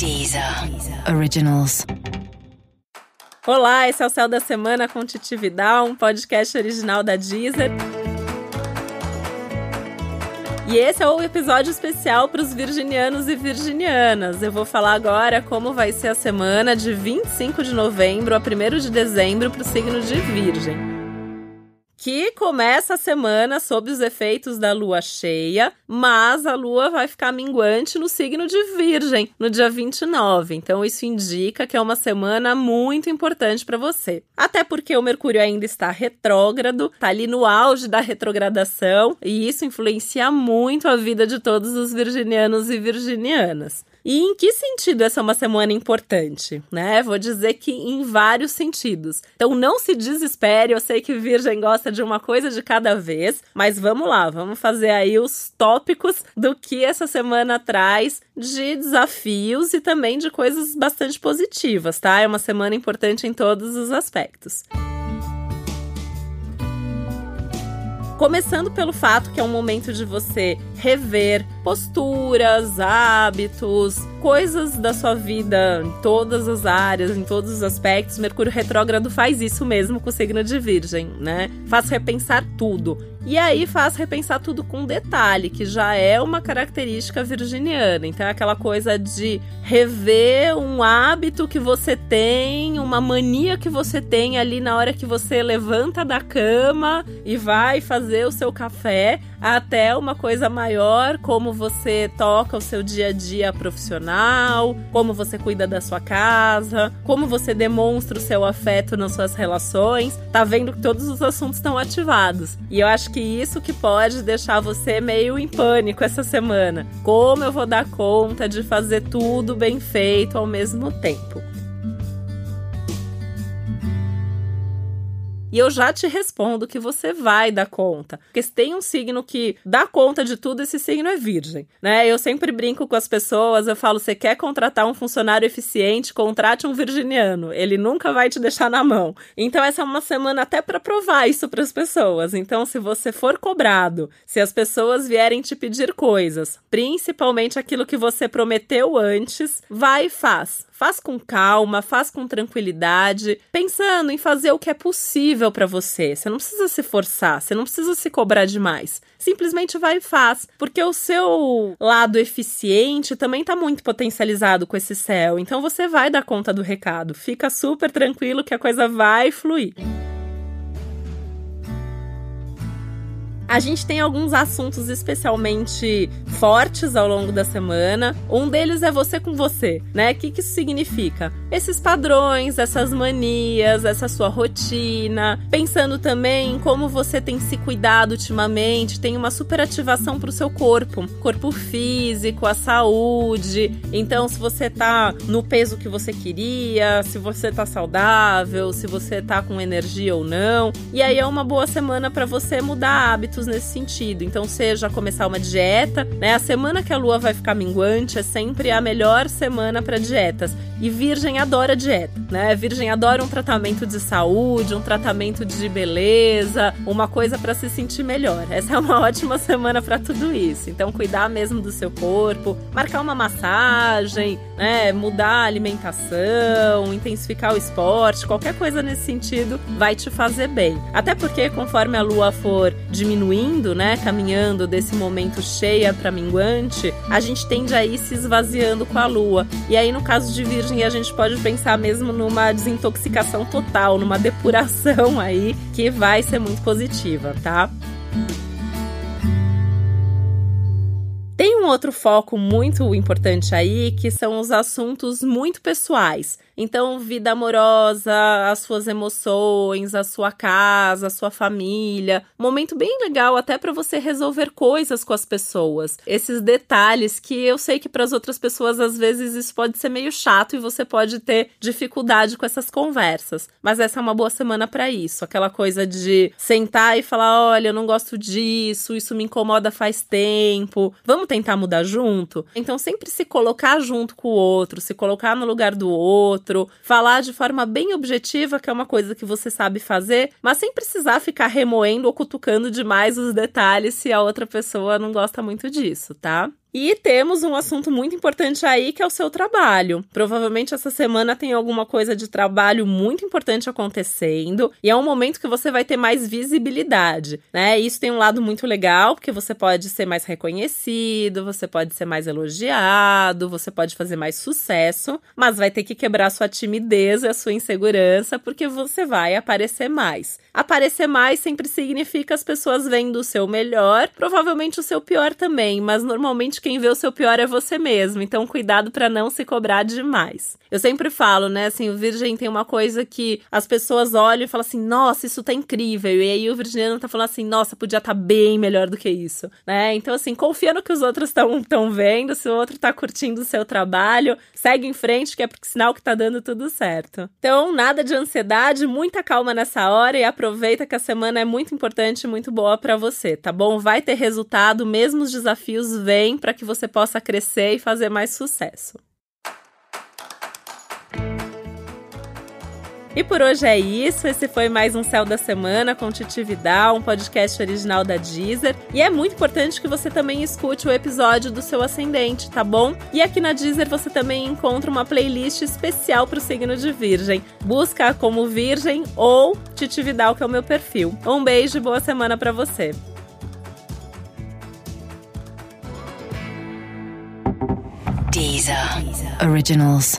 Deezer Originals. Olá, esse é o Céu da Semana com Titi Vidal, um podcast original da Deezer. E esse é o episódio especial para os virginianos e virginianas. Eu vou falar agora como vai ser a semana de 25 de novembro a 1 de dezembro para o signo de Virgem que começa a semana sob os efeitos da lua cheia, mas a lua vai ficar minguante no signo de Virgem no dia 29. Então isso indica que é uma semana muito importante para você. Até porque o Mercúrio ainda está retrógrado, está ali no auge da retrogradação, e isso influencia muito a vida de todos os virginianos e virginianas. E em que sentido essa é uma semana importante, né? Vou dizer que em vários sentidos. Então não se desespere, eu sei que Virgem gosta de uma coisa de cada vez, mas vamos lá, vamos fazer aí os tópicos do que essa semana traz de desafios e também de coisas bastante positivas, tá? É uma semana importante em todos os aspectos. Começando pelo fato que é um momento de você rever posturas, hábitos, coisas da sua vida em todas as áreas, em todos os aspectos. Mercúrio retrógrado faz isso mesmo com o signo de Virgem, né? Faz repensar tudo. E aí faz repensar tudo com detalhe, que já é uma característica virginiana. Então é aquela coisa de rever um hábito que você tem, uma mania que você tem ali na hora que você levanta da cama e vai fazer o seu café, até uma coisa maior, como você toca o seu dia a dia profissional, como você cuida da sua casa, como você demonstra o seu afeto nas suas relações. Tá vendo que todos os assuntos estão ativados. E eu acho que isso que pode deixar você meio em pânico essa semana. Como eu vou dar conta de fazer tudo bem feito ao mesmo tempo? E eu já te respondo que você vai dar conta. Porque se tem um signo que dá conta de tudo, esse signo é virgem, né? Eu sempre brinco com as pessoas, eu falo, você quer contratar um funcionário eficiente, contrate um virginiano. Ele nunca vai te deixar na mão. Então essa é uma semana até para provar isso para as pessoas. Então se você for cobrado, se as pessoas vierem te pedir coisas, principalmente aquilo que você prometeu antes, vai e faz. Faz com calma, faz com tranquilidade, pensando em fazer o que é possível para você. Você não precisa se forçar, você não precisa se cobrar demais. Simplesmente vai e faz, porque o seu lado eficiente também está muito potencializado com esse céu. Então você vai dar conta do recado. Fica super tranquilo que a coisa vai fluir. A gente tem alguns assuntos especialmente fortes ao longo da semana. Um deles é você com você, né? O que, que isso significa? Esses padrões, essas manias, essa sua rotina. Pensando também em como você tem se cuidado ultimamente, tem uma superativação para o seu corpo, corpo físico, a saúde. Então, se você tá no peso que você queria, se você tá saudável, se você tá com energia ou não. E aí é uma boa semana para você mudar hábitos hábitos nesse sentido. Então, seja começar uma dieta, né? A semana que a lua vai ficar minguante é sempre a melhor semana para dietas. E Virgem adora dieta, né? Virgem adora um tratamento de saúde, um tratamento de beleza, uma coisa para se sentir melhor. Essa é uma ótima semana para tudo isso. Então, cuidar mesmo do seu corpo, marcar uma massagem, né? Mudar a alimentação, intensificar o esporte, qualquer coisa nesse sentido vai te fazer bem. Até porque conforme a lua for diminuindo, né, caminhando desse momento cheia para minguante, a gente tende a ir se esvaziando com a lua. E aí no caso de Virgem a gente pode pensar mesmo numa desintoxicação total, numa depuração aí que vai ser muito positiva, tá? Tem um outro foco muito importante aí, que são os assuntos muito pessoais. Então, vida amorosa, as suas emoções, a sua casa, a sua família. Momento bem legal até para você resolver coisas com as pessoas. Esses detalhes que eu sei que para as outras pessoas às vezes isso pode ser meio chato e você pode ter dificuldade com essas conversas. Mas essa é uma boa semana para isso. Aquela coisa de sentar e falar: olha, eu não gosto disso, isso me incomoda faz tempo. Vamos tentar mudar junto? Então, sempre se colocar junto com o outro, se colocar no lugar do outro, falar de forma bem objetiva, que é uma coisa que você sabe fazer, mas sem precisar ficar remoendo ou cutucando demais os detalhes se a outra pessoa não gosta muito disso, tá? E temos um assunto muito importante aí que é o seu trabalho. Provavelmente essa semana tem alguma coisa de trabalho muito importante acontecendo e é um momento que você vai ter mais visibilidade, né? Isso tem um lado muito legal, porque você pode ser mais reconhecido, você pode ser mais elogiado, você pode fazer mais sucesso, mas vai ter que quebrar sua timidez e a sua insegurança porque você vai aparecer mais. Aparecer mais sempre significa as pessoas vendo o seu melhor, provavelmente o seu pior também, mas normalmente quem vê o seu pior é você mesmo. Então, cuidado para não se cobrar demais. Eu sempre falo, né? Assim, o Virgem tem uma coisa que as pessoas olham e falam assim: nossa, isso tá incrível. E aí o Virginiano tá falando assim: nossa, podia estar tá bem melhor do que isso, né? Então, assim, confia no que os outros estão vendo. Se o outro tá curtindo o seu trabalho, segue em frente, que é sinal que tá dando tudo certo. Então, nada de ansiedade, muita calma nessa hora e aproveita que a semana é muito importante e muito boa para você, tá bom? Vai ter resultado, mesmo os desafios vêm para que você possa crescer e fazer mais sucesso. E por hoje é isso. Esse foi mais um Céu da Semana com Titi Vidal, um podcast original da Deezer. E é muito importante que você também escute o episódio do seu ascendente, tá bom? E aqui na Deezer você também encontra uma playlist especial para o signo de Virgem. Busca como Virgem ou Titi Vidal, que é o meu perfil. Um beijo e boa semana para você. Originals.